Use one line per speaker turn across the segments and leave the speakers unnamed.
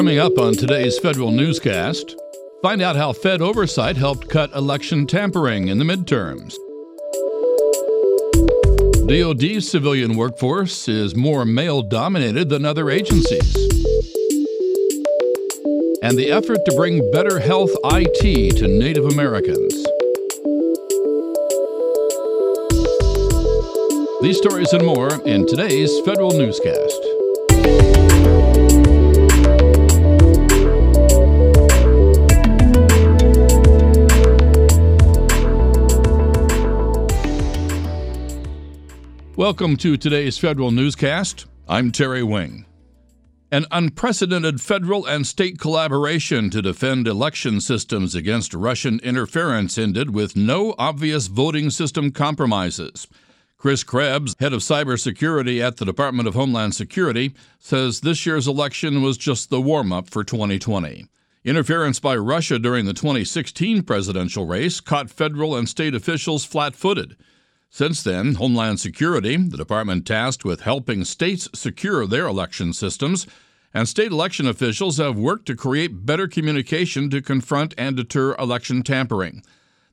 Coming up on today's federal newscast, find out how Fed oversight helped cut election tampering in the midterms. DoD's civilian workforce is more male dominated than other agencies. And the effort to bring better health IT to Native Americans. These stories and more in today's federal newscast. Welcome to today's federal newscast. I'm Terry Wing. An unprecedented federal and state collaboration to defend election systems against Russian interference ended with no obvious voting system compromises. Chris Krebs, head of cybersecurity at the Department of Homeland Security, says this year's election was just the warm up for 2020. Interference by Russia during the 2016 presidential race caught federal and state officials flat footed. Since then, Homeland Security, the department tasked with helping states secure their election systems, and state election officials have worked to create better communication to confront and deter election tampering.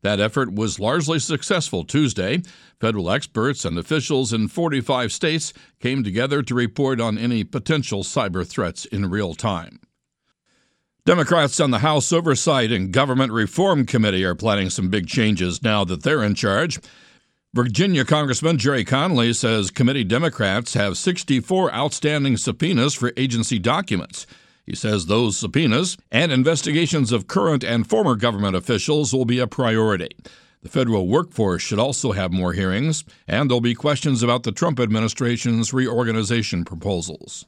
That effort was largely successful Tuesday. Federal experts and officials in 45 states came together to report on any potential cyber threats in real time. Democrats on the House Oversight and Government Reform Committee are planning some big changes now that they're in charge. Virginia Congressman Gerry Connolly says committee Democrats have 64 outstanding subpoenas for agency documents. He says those subpoenas and investigations of current and former government officials will be a priority. The federal workforce should also have more hearings, and there'll be questions about the Trump administration's reorganization proposals.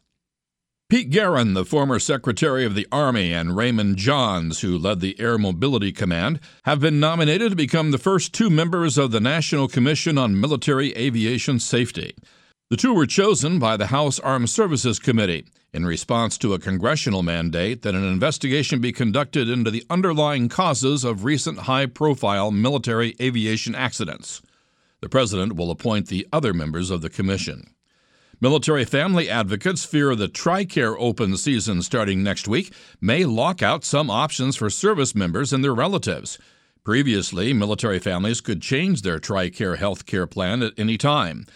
Pete Geren, the former Secretary of the Army, and Raymond Johns, who led the Air Mobility Command, have been nominated to become the first two members of the National Commission on Military Aviation Safety. The two were chosen by the House Armed Services Committee in response to a congressional mandate that an investigation be conducted into the underlying causes of recent high profile military aviation accidents. The President will appoint the other members of the commission. Military family advocates fear the TRICARE open season starting next week may lock out some options for service members and their relatives. Previously, military families could change their TRICARE health care plan at any time.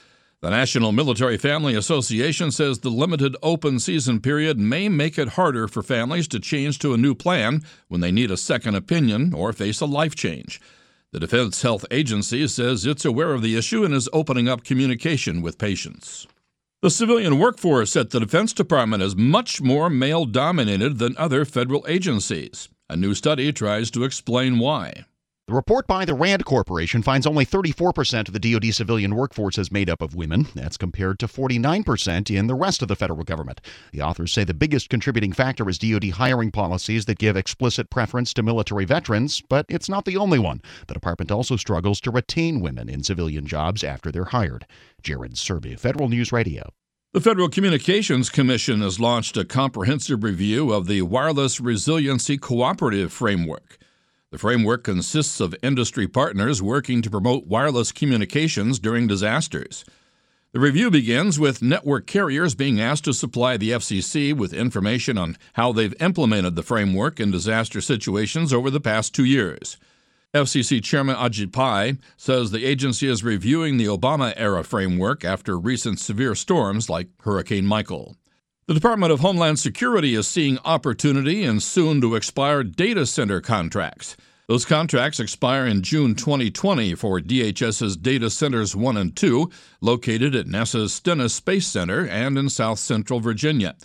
The National Military Family Association says the limited open season period may make it harder for families to change to a new plan when they need a second opinion or face a life change. The Defense Health Agency says it's aware of the issue and is opening up communication with patients. The civilian workforce at the Defense Department is much more male dominated than other federal agencies. A new study tries to explain why.
The report by the RAND Corporation finds only 34% of the DoD civilian workforce is made up of women. That's compared to 49% in the rest of the federal government. The authors say the biggest contributing factor is DoD hiring policies that give explicit preference to military veterans, but it's not the only one. The department also struggles to retain women in civilian jobs after they're hired. Jared Serbu, Federal News Radio.
The Federal Communications Commission has launched a comprehensive review of the Wireless Resiliency Cooperative Framework. The framework consists of industry partners working to promote wireless communications during disasters. The review begins with network carriers being asked to supply the FCC with information on how they've implemented the framework in disaster situations over the past two years. FCC Chairman Ajit Pai says the agency is reviewing the Obama era framework after recent severe storms like Hurricane Michael. The Department of Homeland Security is seeing opportunity in soon to expire data center contracts. Those contracts expire in June 2020 for DHS's data centers 1 and 2, located at NASA's Stennis Space Center and in south central Virginia.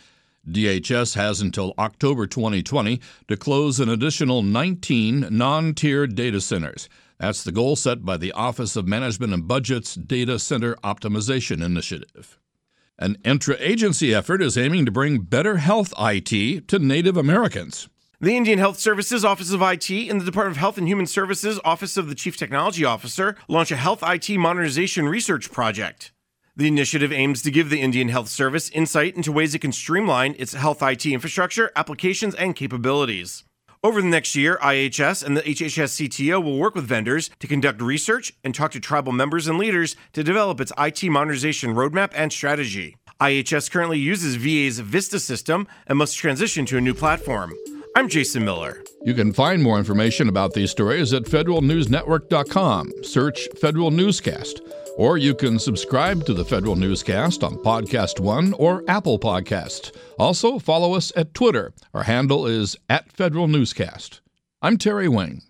DHS has until October 2020 to close an additional 19 non tiered data centers. That's the goal set by the Office of Management and Budget's Data Center Optimization Initiative. An intra agency effort is aiming to bring better health IT to Native Americans.
The Indian Health Services Office of IT and the Department of Health and Human Services Office of the Chief Technology Officer launch a health IT modernization research project. The initiative aims to give the Indian Health Service insight into ways it can streamline its health IT infrastructure, applications, and capabilities. Over the next year, IHS and the HHS CTO will work with vendors to conduct research and talk to tribal members and leaders to develop its IT modernization roadmap and strategy. IHS currently uses VA's Vista system and must transition to a new platform. I'm Jason Miller.
You can find more information about these stories at federalnewsnetwork.com. Search Federal Newscast. Or you can subscribe to the Federal Newscast on Podcast One or Apple Podcast. Also, follow us at Twitter. Our handle is at Federal Newscast. I'm Terry Wing.